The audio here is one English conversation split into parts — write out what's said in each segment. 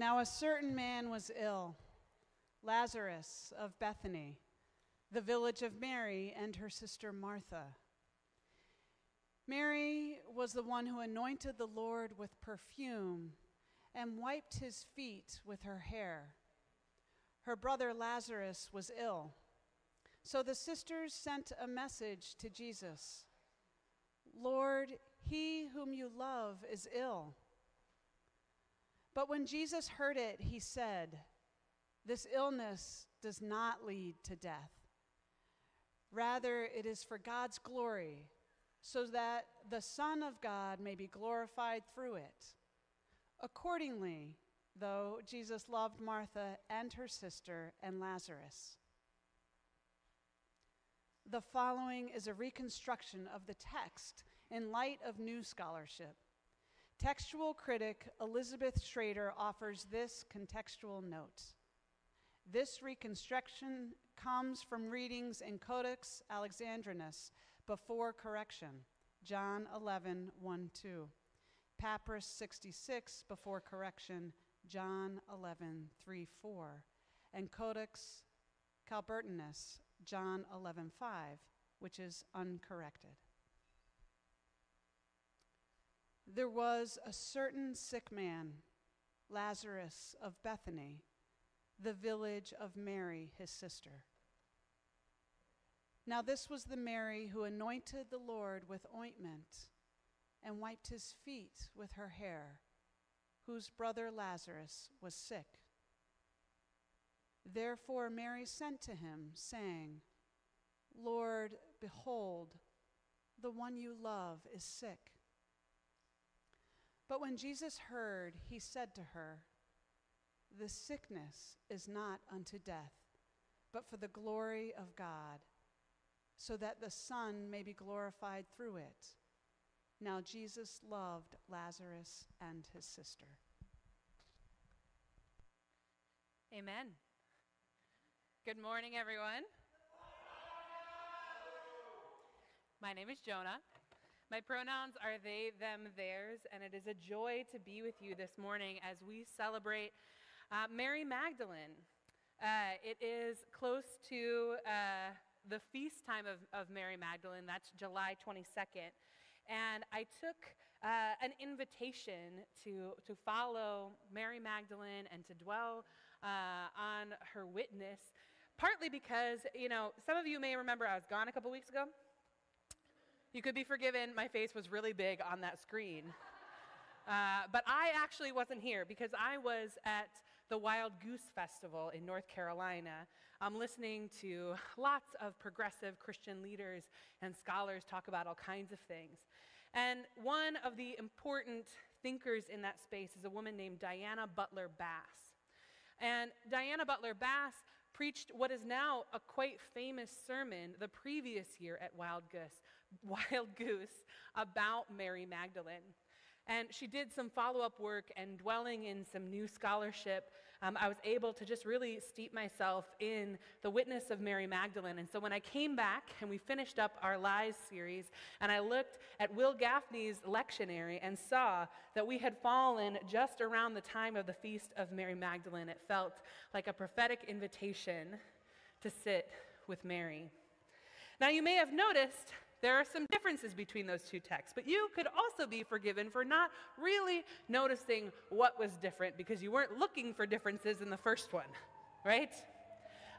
Now, a certain man was ill, Lazarus of Bethany, the village of Mary and her sister Martha. Mary was the one who anointed the Lord with perfume and wiped his feet with her hair. Her brother Lazarus was ill. So the sisters sent a message to Jesus Lord, he whom you love is ill. But when Jesus heard it, he said, This illness does not lead to death. Rather, it is for God's glory, so that the Son of God may be glorified through it. Accordingly, though, Jesus loved Martha and her sister and Lazarus. The following is a reconstruction of the text in light of new scholarship. Textual critic Elizabeth Schrader offers this contextual note. This reconstruction comes from readings in Codex Alexandrinus before correction, John 11, 1 2. Papyrus 66 before correction, John 11, 3 4. And Codex Colbertinus, John 11, 5, which is uncorrected. There was a certain sick man, Lazarus of Bethany, the village of Mary, his sister. Now, this was the Mary who anointed the Lord with ointment and wiped his feet with her hair, whose brother Lazarus was sick. Therefore, Mary sent to him, saying, Lord, behold, the one you love is sick. But when Jesus heard, he said to her, The sickness is not unto death, but for the glory of God, so that the Son may be glorified through it. Now Jesus loved Lazarus and his sister. Amen. Good morning, everyone. My name is Jonah. My pronouns are they, them, theirs, and it is a joy to be with you this morning as we celebrate uh, Mary Magdalene. Uh, it is close to uh, the feast time of, of Mary Magdalene, that's July 22nd. And I took uh, an invitation to, to follow Mary Magdalene and to dwell uh, on her witness, partly because, you know, some of you may remember I was gone a couple weeks ago. You could be forgiven. My face was really big on that screen. Uh, but I actually wasn't here because I was at the Wild Goose Festival in North Carolina. I'm listening to lots of progressive Christian leaders and scholars talk about all kinds of things. And one of the important thinkers in that space is a woman named Diana Butler Bass. And Diana Butler Bass preached what is now a quite famous sermon the previous year at Wild Goose, Wild Goose about Mary Magdalene. And she did some follow up work and dwelling in some new scholarship. Um, I was able to just really steep myself in the witness of Mary Magdalene. And so when I came back and we finished up our Lies series, and I looked at Wil Gafney's lectionary and saw that we had fallen just around the time of the feast of Mary Magdalene, it felt like a prophetic invitation to sit with Mary. Now, you may have noticed there are some differences between those two texts, but you could also be forgiven for not really noticing what was different because you weren't looking for differences in the first one, right?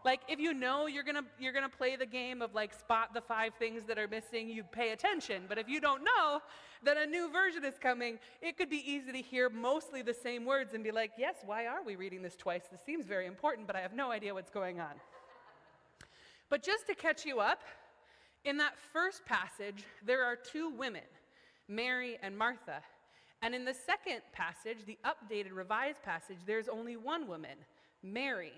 Like if you know you're going to you're going to play the game of like spot the five things that are missing, you pay attention. But if you don't know that a new version is coming, it could be easy to hear mostly the same words and be like, "Yes, why are we reading this twice? This seems very important, but I have no idea what's going on." But just to catch you up, in that first passage, there are two women, Mary and Martha. And in the second passage, the updated, revised passage, there's only one woman, Mary.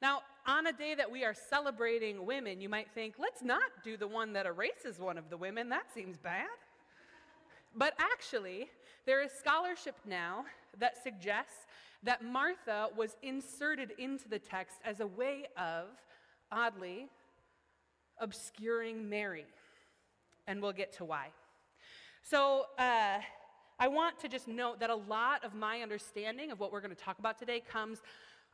Now, on a day that we are celebrating women, you might think, let's not do the one that erases one of the women. That seems bad. But actually, there is scholarship now that suggests that Martha was inserted into the text as a way of, oddly, obscuring Mary. And we'll get to why. So, uh, I want to just note that a lot of my understanding of what we're going to talk about today comes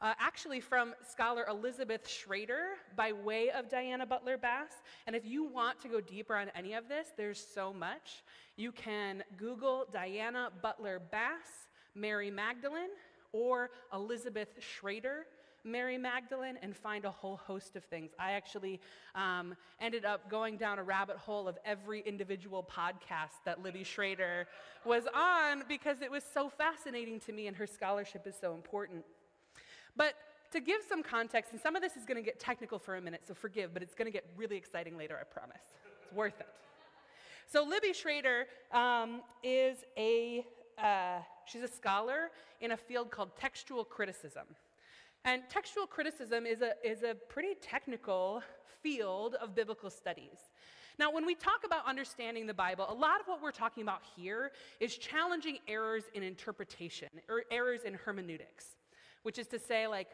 uh, actually from scholar Elizabeth Schrader by way of Diana Butler Bass. And if you want to go deeper on any of this, there's so much. You can Google Diana Butler Bass, Mary Magdalene, or Elizabeth Schrader. Mary Magdalene and find a whole host of things. I actually um, ended up going down a rabbit hole of every individual podcast that Libby Schrader was on because it was so fascinating to me and her scholarship is so important. But to give some context, and some of this is going to get technical for a minute, so forgive, but it's going to get really exciting later, I promise. It's worth it. So Libby Schrader um, is a uh, she's a scholar in a field called textual criticism. And textual criticism is a, is a pretty technical field of biblical studies. Now, when we talk about understanding the Bible, a lot of what we're talking about here is challenging errors in interpretation or errors in hermeneutics which is to say, like,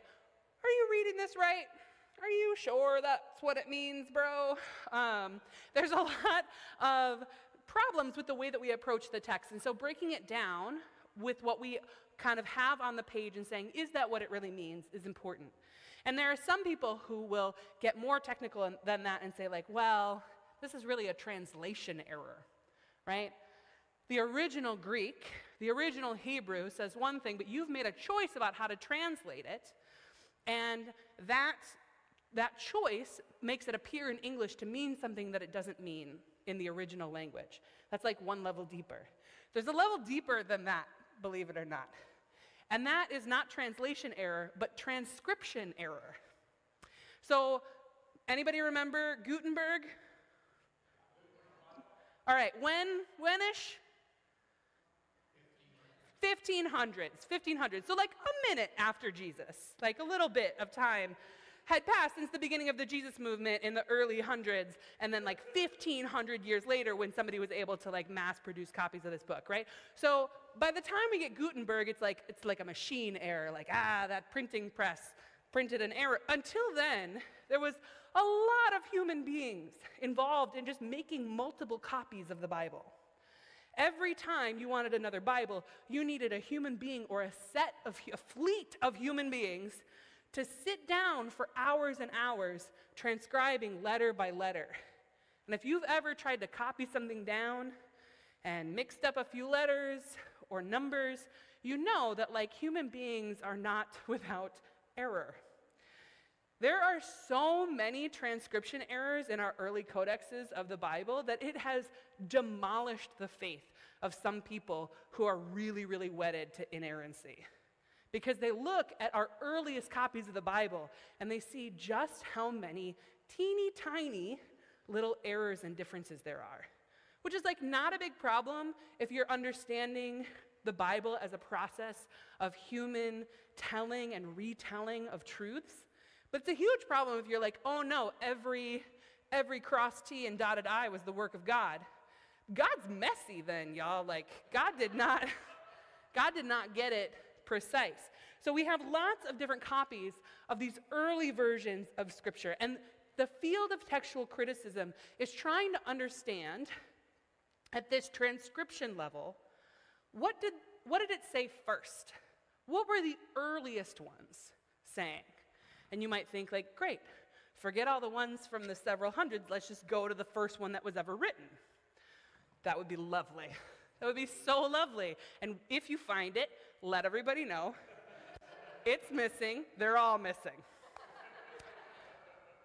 are you reading this right? Are you sure that's what it means, bro? Um, there's a lot of problems with the way that we approach the text. And so breaking it down with what we kind of have on the page and saying, is that what it really means, is important. And there are some people who will get more technical than that and say, like, well, this is really a translation error, right? The original Greek, the original Hebrew says one thing, but you've made a choice about how to translate it, and that, that choice makes it appear in English to mean something that it doesn't mean in the original language. That's like one level deeper. There's a level deeper than that, believe it or not. And that is not translation error, but transcription error. So, anybody remember Gutenberg? All right, when, whenish? 1500s, 1500s. So, like a minute after Jesus, like a little bit of time had passed since the beginning of the Jesus movement in the early hundreds, and then like 1500 years later when somebody was able to like mass produce copies of this book, right? So by the time we get Gutenberg, it's like it's like a machine error, like ah, that printing press printed an error. Until then, there was a lot of human beings involved in just making multiple copies of the Bible. Every time you wanted another Bible, you needed a human being or a set of a fleet of human beings to sit down for hours and hours transcribing letter by letter. And if you've ever tried to copy something down and mixed up a few letters or numbers, you know that like human beings are not without error. There are so many transcription errors in our early codexes of the Bible that it has demolished the faith of some people who are really, really wedded to inerrancy. Because they look at our earliest copies of the Bible and they see just how many teeny tiny little errors and differences there are. Which is like not a big problem if you're understanding the Bible as a process of human telling and retelling of truths. But it's a huge problem if you're like, oh no, every, every cross T and dotted I was the work of God. God's messy then, y'all. Like, God did not, God did not get it precise. So we have lots of different copies of these early versions of Scripture. And the field of textual criticism is trying to understand at this transcription level what did, what did it say first? What were the earliest ones saying? And you might think, like, great, forget all the ones from the several hundreds, let's just go to the first one that was ever written. That would be lovely. That would be so lovely. And if you find it, let everybody know. It's missing, they're all missing.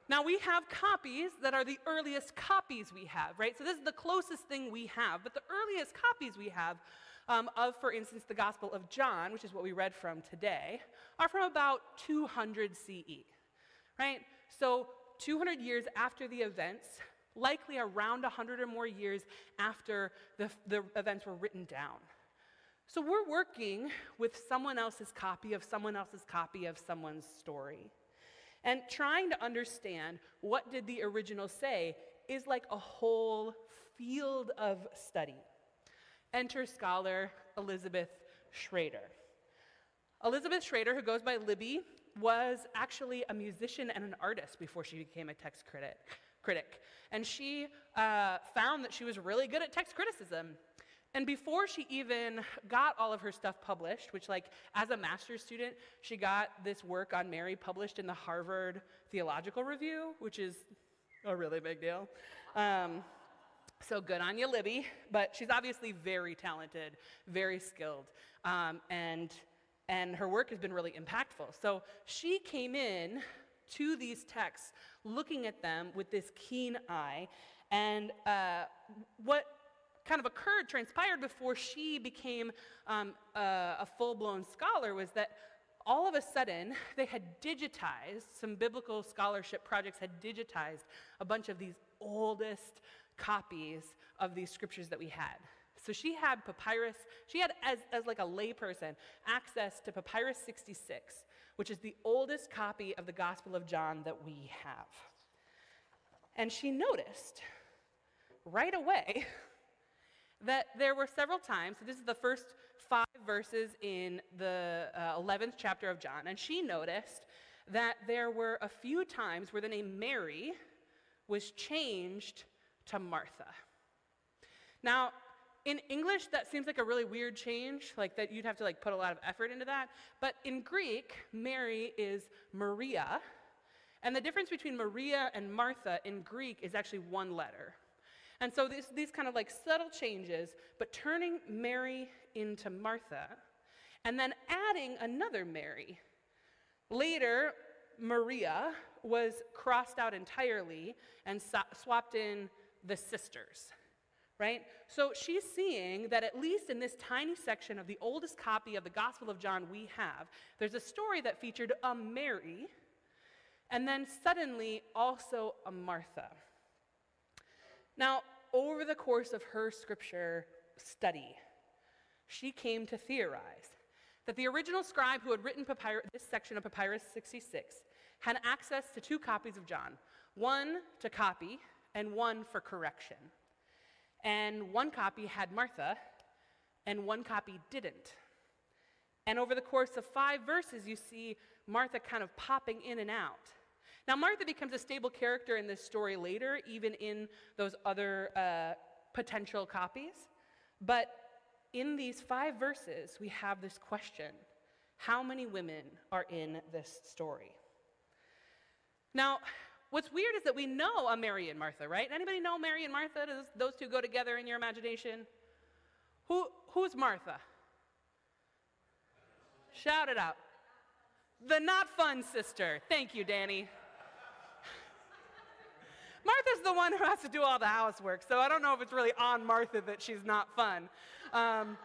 Now, we have copies that are the earliest copies we have, right? So, this is the closest thing we have. But the earliest copies we have um, of, for instance, the Gospel of John, which is what we read from today, are from about 200 CE, right? So 200 years after the events, likely around 100 or more years after the, the events were written down. So we're working with someone else's copy of someone else's copy of someone's story. And trying to understand what did the original say is like a whole field of study. Enter scholar Elizabeth Schrader. Elizabeth Schrader, who goes by Libby, was actually a musician and an artist before she became a text critic. critic. And she uh, found that she was really good at text criticism. And before she even got all of her stuff published, which, like, as a master's student, she got this work on Mary published in the Harvard Theological Review, which is a really big deal. Um, so good on you, Libby. But she's obviously very talented, very skilled, um, and and her work has been really impactful. So she came in to these texts, looking at them with this keen eye, and uh, what kind of occurred, transpired before she became um, a, a full blown scholar was that all of a sudden they had digitized, some biblical scholarship projects had digitized a bunch of these oldest copies of these scriptures that we had. So she had papyrus, she had, as, as like a layperson, access to papyrus 66, which is the oldest copy of the Gospel of John that we have. And she noticed right away that there were several times, so this is the first five verses in the uh, 11th chapter of John, and she noticed that there were a few times where the name Mary was changed to Martha. Now, in English, that seems like a really weird change, like that you'd have to like put a lot of effort into that. But in Greek, Mary is Maria, and the difference between Maria and Martha in Greek is actually one letter. And so these, these kind of like subtle changes, but turning Mary into Martha, and then adding another Mary. Later, Maria was crossed out entirely and so- swapped in the sisters, right? So she's seeing that at least in this tiny section of the oldest copy of the Gospel of John we have, there's a story that featured a Mary and then suddenly also a Martha. Now, over the course of her scripture study, she came to theorize that the original scribe who had written papyrus, this section of Papyrus 66 had access to two copies of John one to copy and one for correction. And one copy had Martha, and one copy didn't. And over the course of five verses, you see Martha kind of popping in and out. Now, Martha becomes a stable character in this story later, even in those other uh, potential copies. But in these five verses, we have this question How many women are in this story? Now, what's weird is that we know a Mary and Martha, right? Anybody know Mary and Martha? Does those two go together in your imagination? Who, who's Martha? Shout it out. The not fun sister. Thank you, Danny. Martha's the one who has to do all the housework, so I don't know if it's really on Martha that she's not fun. Um,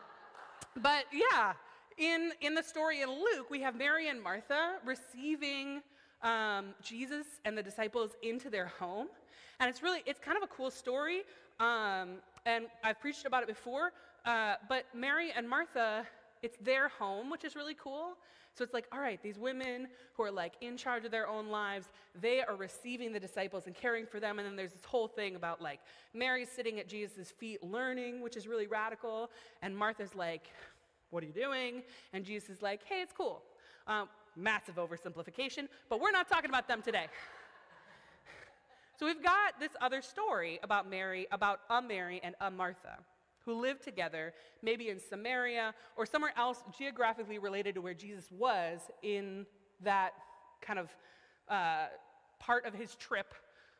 but yeah, in, in the story in Luke, we have Mary and Martha receiving um, Jesus and the disciples into their home. And it's really, it's kind of a cool story. Um, and I've preached about it before. Uh, but Mary and Martha, it's their home, which is really cool. So it's like, all right, these women who are like in charge of their own lives, they are receiving the disciples and caring for them. And then there's this whole thing about like Mary sitting at Jesus' feet learning, which is really radical. And Martha's like, what are you doing? And Jesus is like, hey, it's cool. Um, massive oversimplification, but we're not talking about them today. so we've got this other story about Mary, about a Mary and a Martha who lived together, maybe in Samaria or somewhere else geographically related to where Jesus was in that kind of uh, part of his trip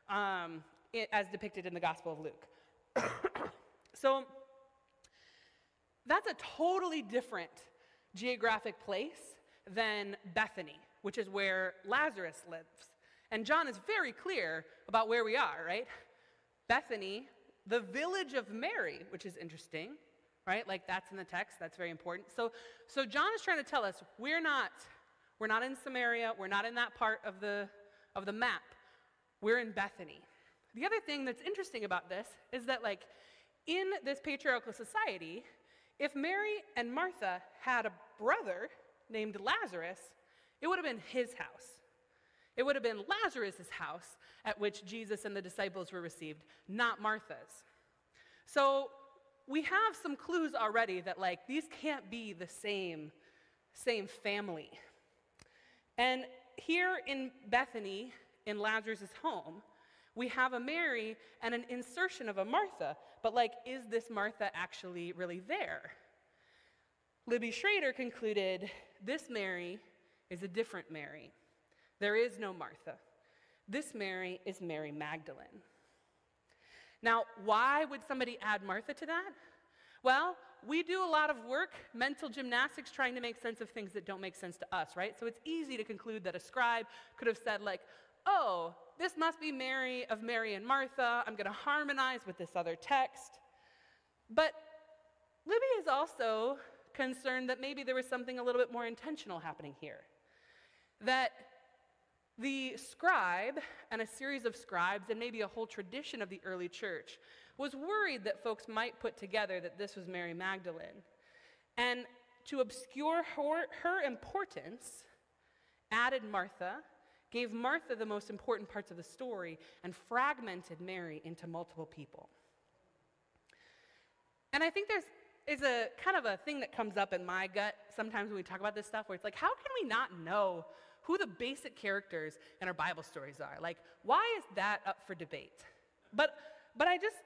um, it, as depicted in the Gospel of Luke. so that's a totally different geographic place than Bethany, which is where Lazarus lives. And John is very clear about where we are, right? Bethany the village of Mary, which is interesting, right? Like that's in the text, that's very important. So, so John is trying to tell us we're not, we're not in Samaria, we're not in that part of the, of the map. We're in Bethany. The other thing that's interesting about this is that, like, in this patriarchal society, if Mary and Martha had a brother named Lazarus, it would have been his house. It would have been Lazarus' house at which Jesus and the disciples were received, not Martha's. So we have some clues already that, like, these can't be the same, same family. And here in Bethany, in Lazarus' home, We have a Mary and an insertion of a Martha, but like, is this Martha actually really there? Libby Schrader concluded this Mary is a different Mary. There is no Martha. This Mary is Mary Magdalene. Now, why would somebody add Martha to that? Well, we do a lot of work, mental gymnastics, trying to make sense of things that don't make sense to us, right? So it's easy to conclude that a scribe could have said, like, oh, this must be Mary of Mary and Martha. I'm going to harmonize with this other text. But Libby is also concerned that maybe there was something a little bit more intentional happening here. That the scribe and a series of scribes, and maybe a whole tradition of the early church, was worried that folks might put together that this was Mary Magdalene. And to obscure her, her importance, added Martha, gave Martha the most important parts of the story, and fragmented Mary into multiple people. And I think there's is a kind of a thing that comes up in my gut sometimes when we talk about this stuff where it's like, how can we not know who the basic characters in our Bible stories are? Like, why is that up for debate? But but I just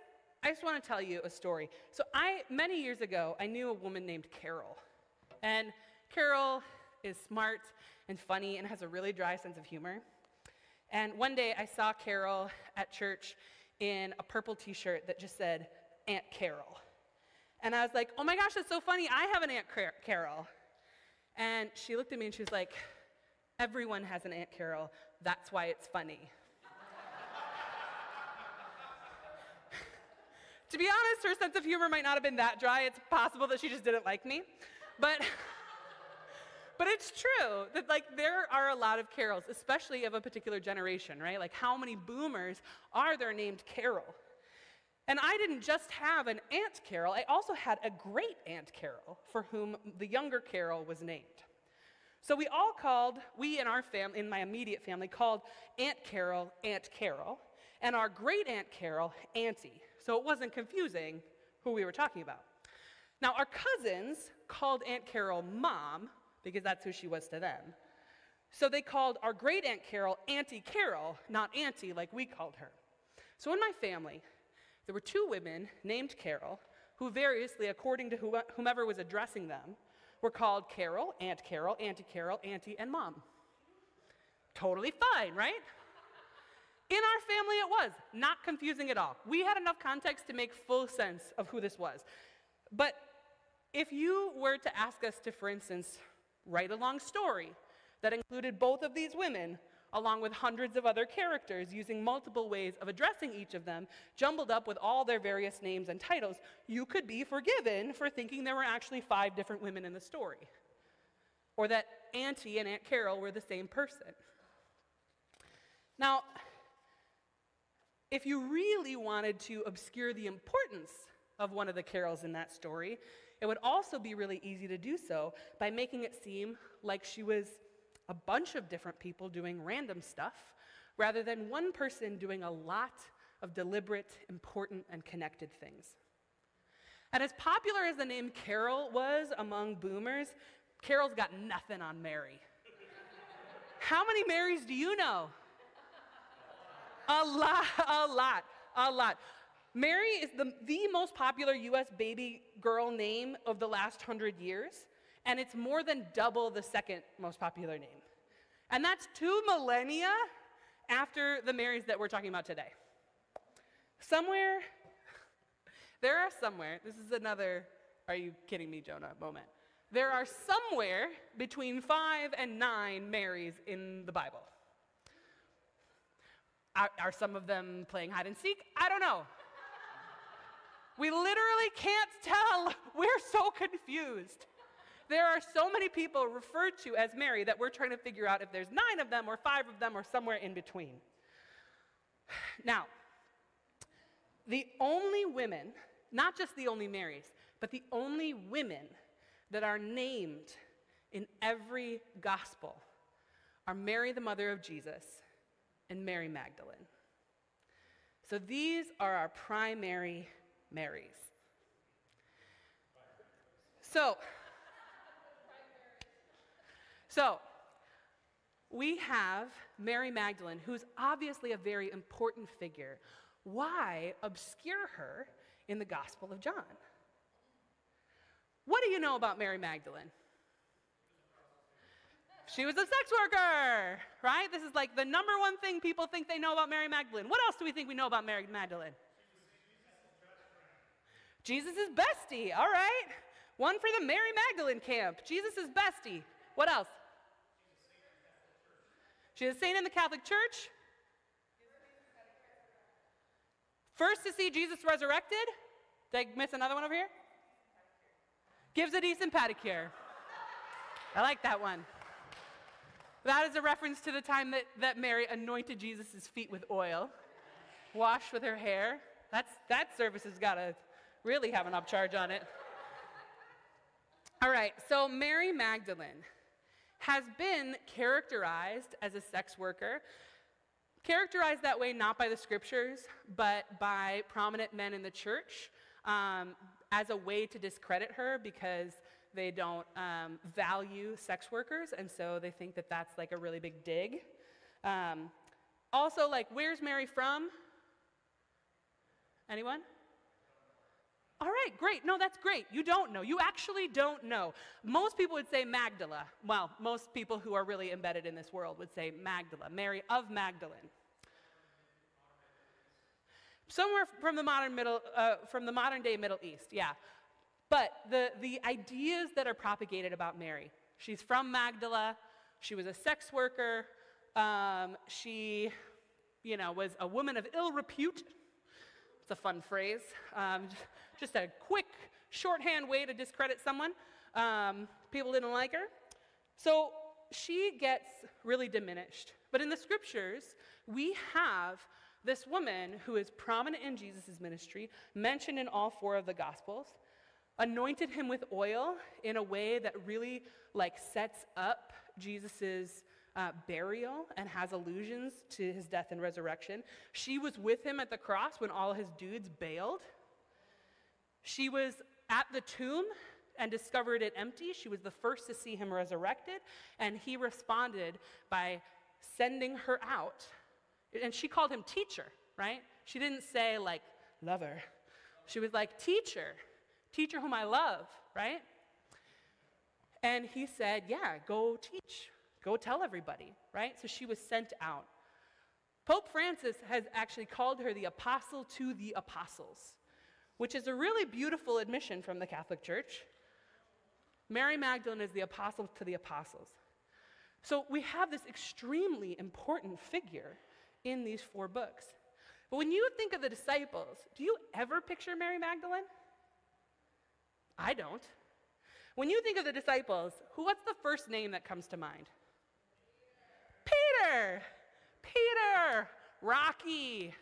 I just want to tell you a story. So, I, many years ago, I knew a woman named Carol. And Carol is smart and funny and has a really dry sense of humor. And one day I saw Carol at church in a purple t shirt that just said, Aunt Carol. And I was like, oh my gosh, that's so funny. I have an Aunt Carol. And she looked at me and she was like, everyone has an Aunt Carol. That's why it's funny. To be honest, her sense of humor might not have been that dry. It's possible that she just didn't like me. But but it's true that like there are a lot of carols, especially of a particular generation, right? Like how many boomers are there named Carol? And I didn't just have an Aunt Carol, I also had a great Aunt Carol for whom the younger Carol was named. So we all called, we in our family, in my immediate family, called Aunt Carol Aunt Carol, and our great Aunt Carol Auntie so it wasn't confusing who we were talking about. Now, our cousins called Aunt Carol Mom because that's who she was to them. So they called our great Aunt Carol Auntie Carol, not Auntie like we called her. So in my family, there were two women named Carol who, variously, according to whomever was addressing them, were called Carol, Aunt Carol, Auntie Carol, Auntie, and Mom. Totally fine, right? In our family, it was not confusing at all. We had enough context to make full sense of who this was. But if you were to ask us to, for instance, write a long story that included both of these women, along with hundreds of other characters, using multiple ways of addressing each of them, jumbled up with all their various names and titles, you could be forgiven for thinking there were actually five different women in the story. Or that Auntie and Aunt Carol were the same person. Now, if you really wanted to obscure the importance of one of the carols in that story, it would also be really easy to do so by making it seem like she was a bunch of different people doing random stuff rather than one person doing a lot of deliberate, important, and connected things. And as popular as the name Carol was among boomers, Carol's got nothing on Mary. How many Marys do you know? A lot, a lot, a lot. Mary is the, the most popular US baby girl name of the last hundred years, and it's more than double the second most popular name. And that's two millennia after the Marys that we're talking about today. Somewhere, there are somewhere, this is another, are you kidding me, Jonah, moment. There are somewhere between five and nine Marys in the Bible. Are, are some of them playing hide and seek? I don't know. We literally can't tell. We're so confused. There are so many people referred to as Mary that we're trying to figure out if there's nine of them or five of them or somewhere in between. Now, the only women, not just the only Marys, but the only women that are named in every gospel are Mary, the mother of Jesus, and Mary Magdalene. So these are our primary Marys. So, so we have Mary Magdalene, who's obviously a very important figure. Why obscure her in the Gospel of John? What do you know about Mary Magdalene? She was a sex worker, right? This is like the number one thing people think they know about Mary Magdalene. What else do we think we know about Mary Magdalene? Jesus' bestie, all right. One for the Mary Magdalene camp. Jesus' bestie. What else? She's a saint in the Catholic Church. First to see Jesus resurrected. Did I miss another one over here? Gives a decent pedicure. I like that one. That is a reference to the time that, that Mary anointed Jesus' feet with oil, washed with her hair. That's, that service has got to really have an upcharge on it. All right, so Mary Magdalene has been characterized as a sex worker, characterized that way not by the scriptures, but by prominent men in the church um, as a way to discredit her because they don't um, value sex workers, and so they think that that's like a really big dig. Um, also, like, where's Mary from? Anyone? All right, great. No, that's great. You don't know. You actually don't know. Most people would say Magdala. Well, most people who are really embedded in this world would say Magdala, Mary of Magdalene. Somewhere from the modern middle, uh, from the modern day Middle East, yeah. But the, the ideas that are propagated about Mary, she's from Magdala, she was a sex worker, um, she, you know, was a woman of ill repute. It's a fun phrase. Um, just a quick shorthand way to discredit someone. Um, people didn't like her. So she gets really diminished. But in the scriptures, we have this woman who is prominent in Jesus' ministry, mentioned in all four of the Gospels, anointed him with oil in a way that really like sets up Jesus' uh, burial and has allusions to his death and resurrection. She was with him at the cross when all his dudes bailed. She was at the tomb and discovered it empty. She was the first to see him resurrected, and he responded by sending her out. And she called him teacher, right? She didn't say, like, lover. She was like, teacher, teacher whom I love, right? And he said, yeah, go teach, go tell everybody, right? So she was sent out. Pope Francis has actually called her the apostle to the apostles which is a really beautiful admission from the Catholic Church. Mary Magdalene is the apostle to the apostles. So we have this extremely important figure in these four books. But when you think of the disciples, do you ever picture Mary Magdalene? I don't. When you think of the disciples, who, what's the first name that comes to mind? Peter! Peter! Rocky!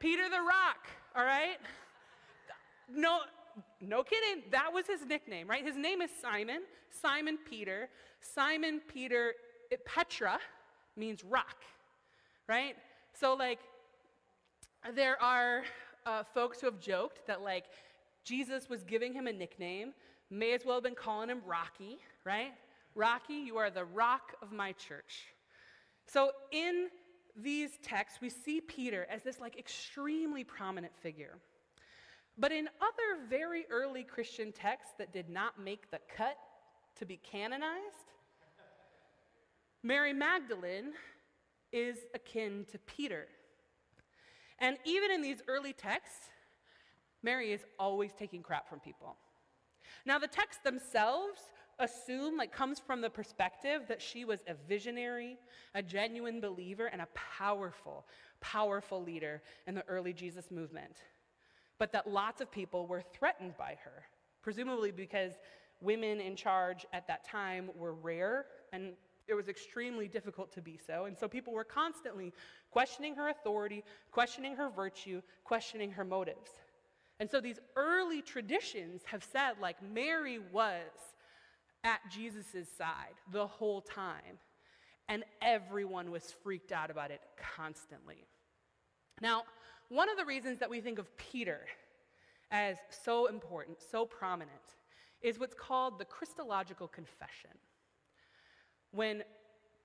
Peter the Rock, all right? No, no kidding. That was his nickname, right? His name is Simon, Simon Peter. Simon Peter, Petra means rock, right? So, like, there are uh, folks who have joked that, like, Jesus was giving him a nickname, may as well have been calling him Rocky, right? Rocky, you are the rock of my church. So, in these texts, we see Peter as this, like, extremely prominent figure. But in other very early Christian texts that did not make the cut to be canonized, Mary Magdalene is akin to Peter. And even in these early texts, Mary is always taking crap from people. Now, the texts themselves assume, like, comes from the perspective that she was a visionary, a genuine believer, and a powerful, powerful leader in the early Jesus movement but that lots of people were threatened by her, presumably because women in charge at that time were rare and it was extremely difficult to be so. And so people were constantly questioning her authority, questioning her virtue, questioning her motives. And so these early traditions have said, like, Mary was at Jesus' side the whole time, and everyone was freaked out about it constantly. Now, one of the reasons that we think of Peter as so important, so prominent, is what's called the Christological confession. When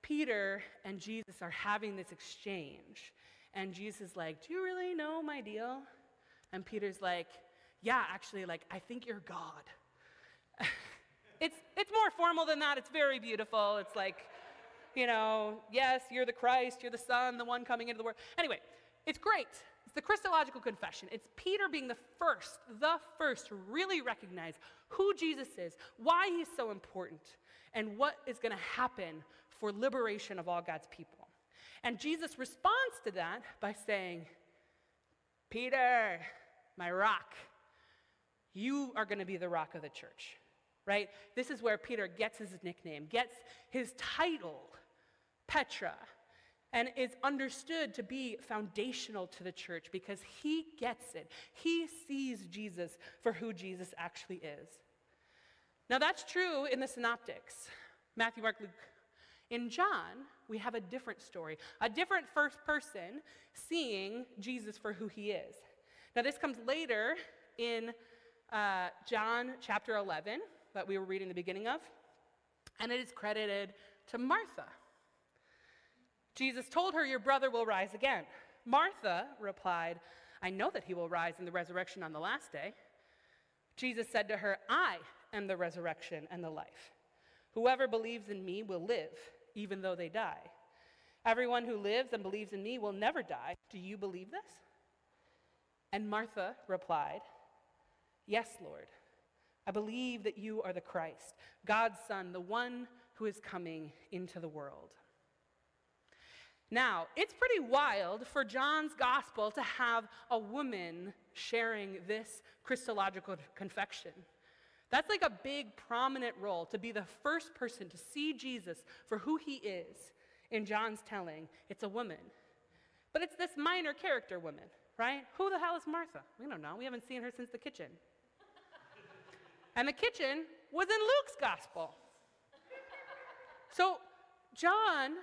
Peter and Jesus are having this exchange. And Jesus is like, Do you really know my deal? And Peter's like, Yeah, actually, like, I think you're God. it's, it's more formal than that. It's very beautiful. It's like, you know, yes, you're the Christ, you're the Son, the one coming into the world. Anyway, it's great. It's the Christological confession. It's Peter being the first, the first to really recognize who Jesus is, why he's so important, and what is going to happen for liberation of all God's people. And Jesus responds to that by saying, Peter, my rock, you are going to be the rock of the church, right? This is where Peter gets his nickname, gets his title, Petra, and is understood to be foundational to the church because he gets it. He sees Jesus for who Jesus actually is. Now, that's true in the synoptics Matthew, Mark, Luke. In John, we have a different story, a different first person seeing Jesus for who he is. Now, this comes later in uh, John chapter 11 that we were reading the beginning of, and it is credited to Martha. Jesus told her, Your brother will rise again. Martha replied, I know that he will rise in the resurrection on the last day. Jesus said to her, I am the resurrection and the life. Whoever believes in me will live, even though they die. Everyone who lives and believes in me will never die. Do you believe this? And Martha replied, Yes, Lord. I believe that you are the Christ, God's Son, the one who is coming into the world. Now, it's pretty wild for John's gospel to have a woman sharing this Christological confession. That's like a big, prominent role to be the first person to see Jesus for who he is in John's telling. It's a woman. But it's this minor character woman, right? Who the hell is Martha? We don't know. We haven't seen her since the kitchen. and the kitchen was in Luke's gospel. So, John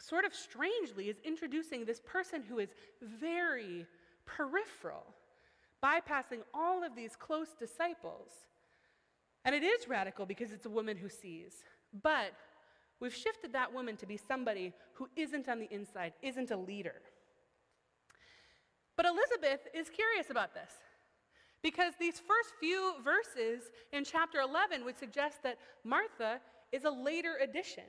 sort of strangely, is introducing this person who is very peripheral, bypassing all of these close disciples. And it is radical because it's a woman who sees. But we've shifted that woman to be somebody who isn't on the inside, isn't a leader. But Elizabeth is curious about this because these first few verses in chapter 11 would suggest that Martha is a later addition.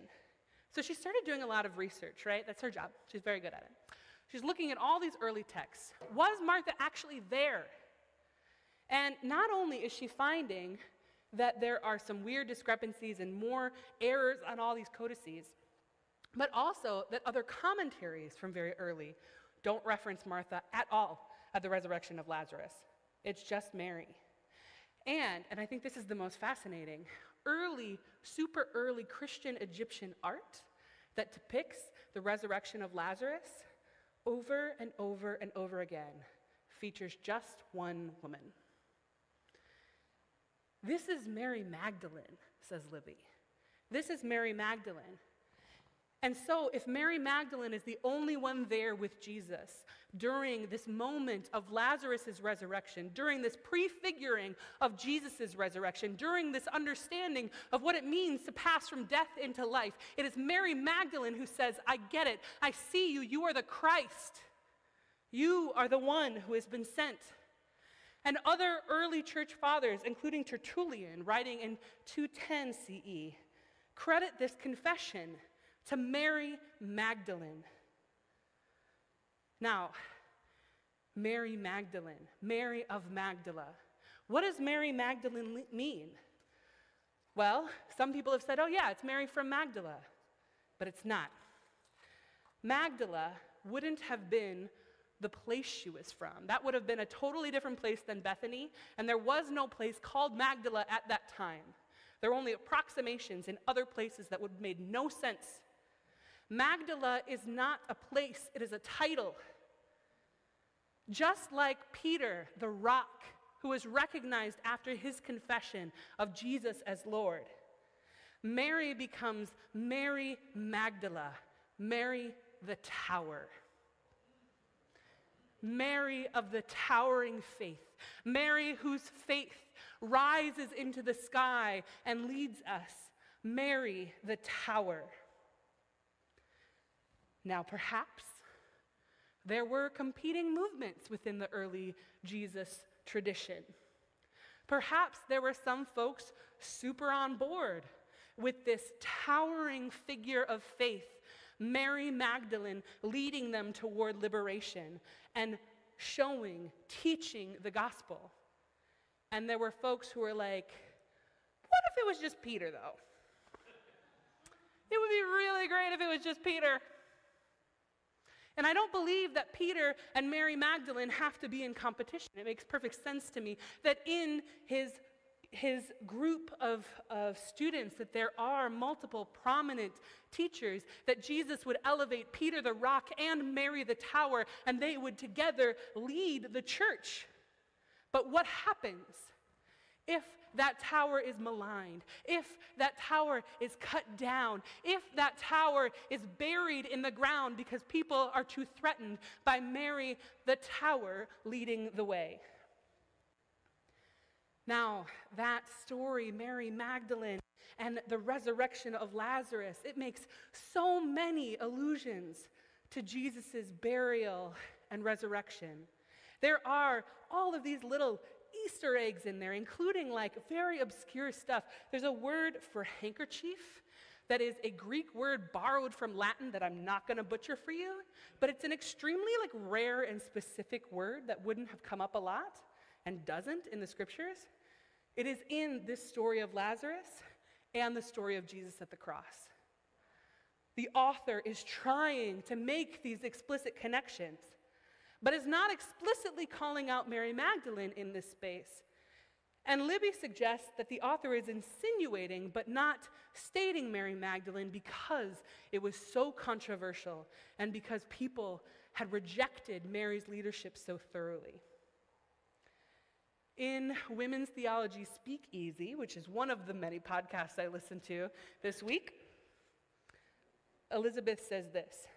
So she started doing a lot of research, right? That's her job. She's very good at it. She's looking at all these early texts. Was Martha actually there? And not only is she finding that there are some weird discrepancies and more errors on all these codices, but also that other commentaries from very early don't reference Martha at all at the resurrection of Lazarus. It's just Mary. And, and I think this is the most fascinating, early, super early Christian Egyptian art that depicts the resurrection of Lazarus over and over and over again features just one woman. This is Mary Magdalene, says Libby. This is Mary Magdalene. And so, if Mary Magdalene is the only one there with Jesus during this moment of Lazarus' resurrection, during this prefiguring of Jesus' resurrection, during this understanding of what it means to pass from death into life, it is Mary Magdalene who says, I get it. I see you. You are the Christ. You are the one who has been sent. And other early church fathers, including Tertullian, writing in 210 CE, credit this confession to Mary Magdalene. Now, Mary Magdalene, Mary of Magdala. What does Mary Magdalene mean? Well, some people have said, oh, yeah, it's Mary from Magdala, but it's not. Magdala wouldn't have been the place she was from. That would have been a totally different place than Bethany, and there was no place called Magdala at that time. There were only approximations in other places that would have made no sense Magdala is not a place, it is a title. Just like Peter, the rock, who was recognized after his confession of Jesus as Lord, Mary becomes Mary Magdala, Mary the Tower. Mary of the towering faith, Mary whose faith rises into the sky and leads us, Mary the Tower. Now, perhaps there were competing movements within the early Jesus tradition. Perhaps there were some folks super on board with this towering figure of faith, Mary Magdalene, leading them toward liberation and showing, teaching the gospel. And there were folks who were like, what if it was just Peter, though? It would be really great if it was just Peter. And I don't believe that Peter and Mary Magdalene have to be in competition. It makes perfect sense to me that in his, his group of, of students that there are multiple prominent teachers, that Jesus would elevate Peter the rock and Mary the tower, and they would together lead the church. But what happens if that tower is maligned, if that tower is cut down, if that tower is buried in the ground because people are too threatened by Mary the tower leading the way. Now, that story, Mary Magdalene and the resurrection of Lazarus, it makes so many allusions to Jesus' burial and resurrection. There are all of these little Easter eggs in there, including like very obscure stuff. There's a word for handkerchief that is a Greek word borrowed from Latin that I'm not going to butcher for you, but it's an extremely like rare and specific word that wouldn't have come up a lot and doesn't in the scriptures. It is in this story of Lazarus and the story of Jesus at the cross. The author is trying to make these explicit connections but is not explicitly calling out Mary Magdalene in this space. And Libby suggests that the author is insinuating but not stating Mary Magdalene because it was so controversial and because people had rejected Mary's leadership so thoroughly. In Women's Theology Speakeasy, which is one of the many podcasts I listened to this week, Elizabeth says this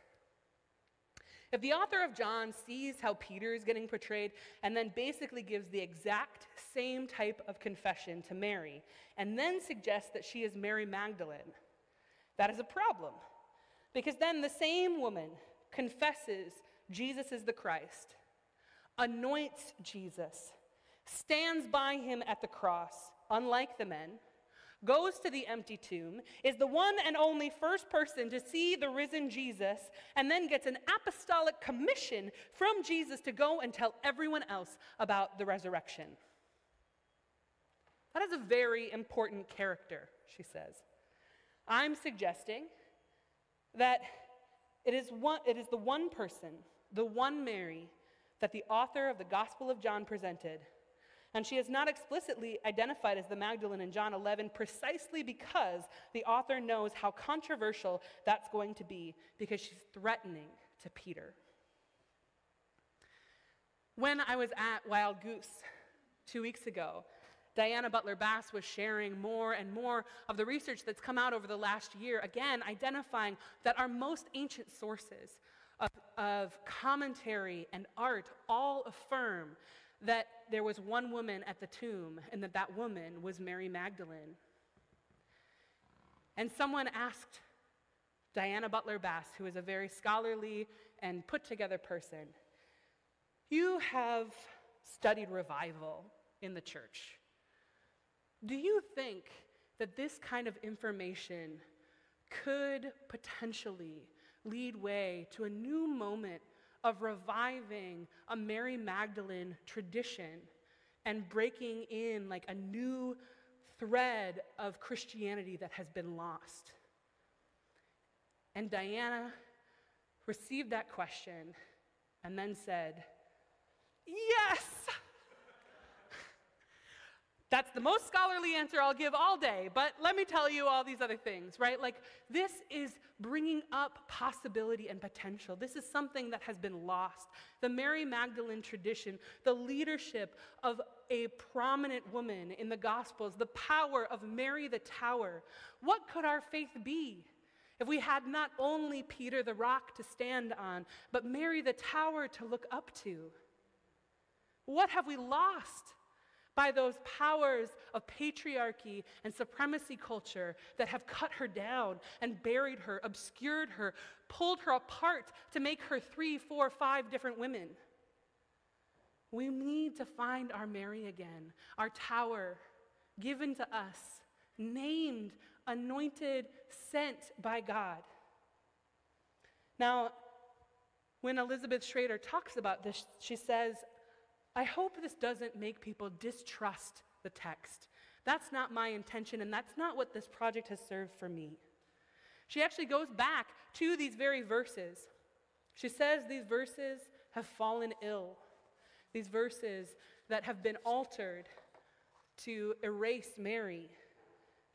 if the author of John sees how Peter is getting portrayed and then basically gives the exact same type of confession to Mary and then suggests that she is Mary Magdalene, that is a problem. Because then the same woman confesses Jesus is the Christ, anoints Jesus, stands by him at the cross, unlike the men goes to the empty tomb, is the one and only first person to see the risen Jesus, and then gets an apostolic commission from Jesus to go and tell everyone else about the resurrection. That is a very important character, she says. I'm suggesting that it is, one, it is the one person, the one Mary, that the author of the Gospel of John presented and she is not explicitly identified as the Magdalene in John 11 precisely because the author knows how controversial that's going to be because she's threatening to Peter. When I was at Wild Goose two weeks ago, Diana Butler Bass was sharing more and more of the research that's come out over the last year, again, identifying that our most ancient sources of, of commentary and art all affirm that there was one woman at the tomb and that that woman was Mary Magdalene. And someone asked Diana Butler Bass, who is a very scholarly and put together person, You have studied revival in the church. Do you think that this kind of information could potentially lead way to a new moment of reviving a Mary Magdalene tradition and breaking in like a new thread of Christianity that has been lost. And Diana received that question and then said, Yes! That's the most scholarly answer I'll give all day, but let me tell you all these other things, right? Like, this is bringing up possibility and potential. This is something that has been lost. The Mary Magdalene tradition, the leadership of a prominent woman in the Gospels, the power of Mary the Tower. What could our faith be? If we had not only Peter the rock to stand on, but Mary the tower to look up to, what have we lost? By those powers of patriarchy and supremacy culture that have cut her down and buried her, obscured her, pulled her apart to make her three, four, five different women. We need to find our Mary again, our tower given to us, named, anointed, sent by God. Now, when Elizabeth Schrader talks about this, she says, I hope this doesn't make people distrust the text. That's not my intention, and that's not what this project has served for me. She actually goes back to these very verses. She says these verses have fallen ill, these verses that have been altered to erase Mary.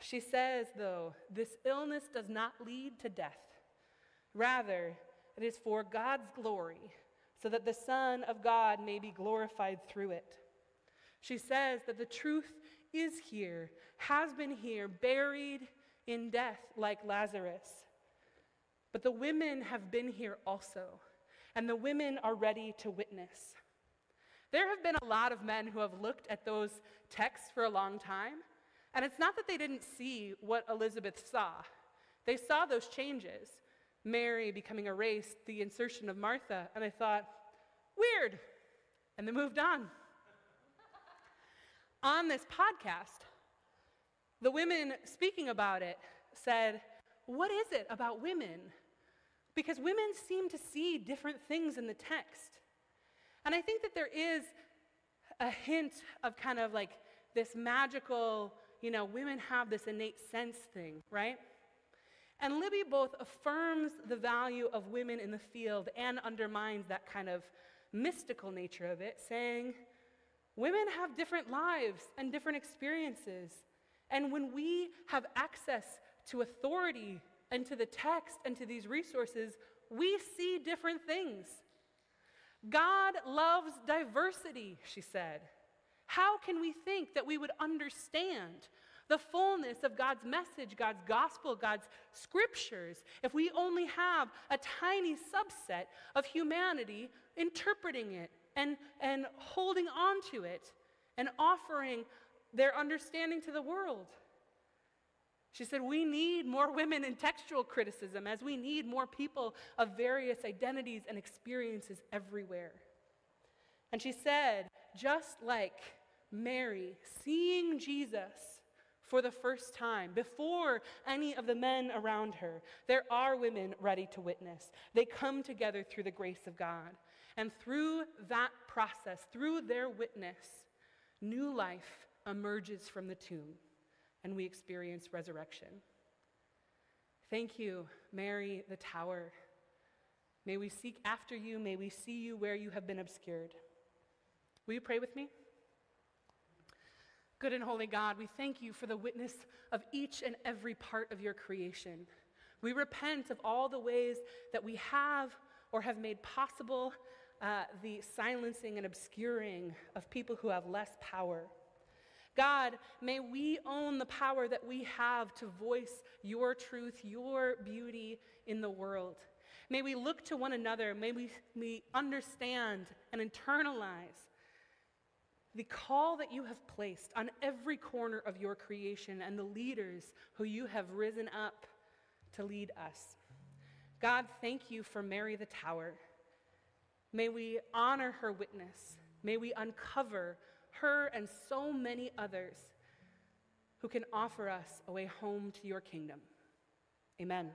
She says, though, this illness does not lead to death. Rather, it is for God's glory so that the Son of God may be glorified through it. She says that the truth is here, has been here, buried in death like Lazarus. But the women have been here also, and the women are ready to witness. There have been a lot of men who have looked at those texts for a long time, and it's not that they didn't see what Elizabeth saw. They saw those changes. Mary becoming erased, the insertion of Martha, and I thought, weird. And they moved on. on this podcast, the women speaking about it said, What is it about women? Because women seem to see different things in the text. And I think that there is a hint of kind of like this magical, you know, women have this innate sense thing, right? And Libby both affirms the value of women in the field and undermines that kind of mystical nature of it, saying, women have different lives and different experiences. And when we have access to authority and to the text and to these resources, we see different things. God loves diversity, she said. How can we think that we would understand the fullness of God's message, God's gospel, God's scriptures, if we only have a tiny subset of humanity interpreting it and, and holding on to it and offering their understanding to the world. She said, We need more women in textual criticism as we need more people of various identities and experiences everywhere. And she said, just like Mary seeing Jesus for the first time, before any of the men around her, there are women ready to witness. They come together through the grace of God. And through that process, through their witness, new life emerges from the tomb and we experience resurrection. Thank you, Mary the Tower. May we seek after you. May we see you where you have been obscured. Will you pray with me? Good and holy God, we thank you for the witness of each and every part of your creation. We repent of all the ways that we have or have made possible uh, the silencing and obscuring of people who have less power. God, may we own the power that we have to voice your truth, your beauty in the world. May we look to one another. May we, we understand and internalize the call that you have placed on every corner of your creation and the leaders who you have risen up to lead us. God, thank you for Mary the Tower. May we honor her witness. May we uncover her and so many others who can offer us a way home to your kingdom. Amen.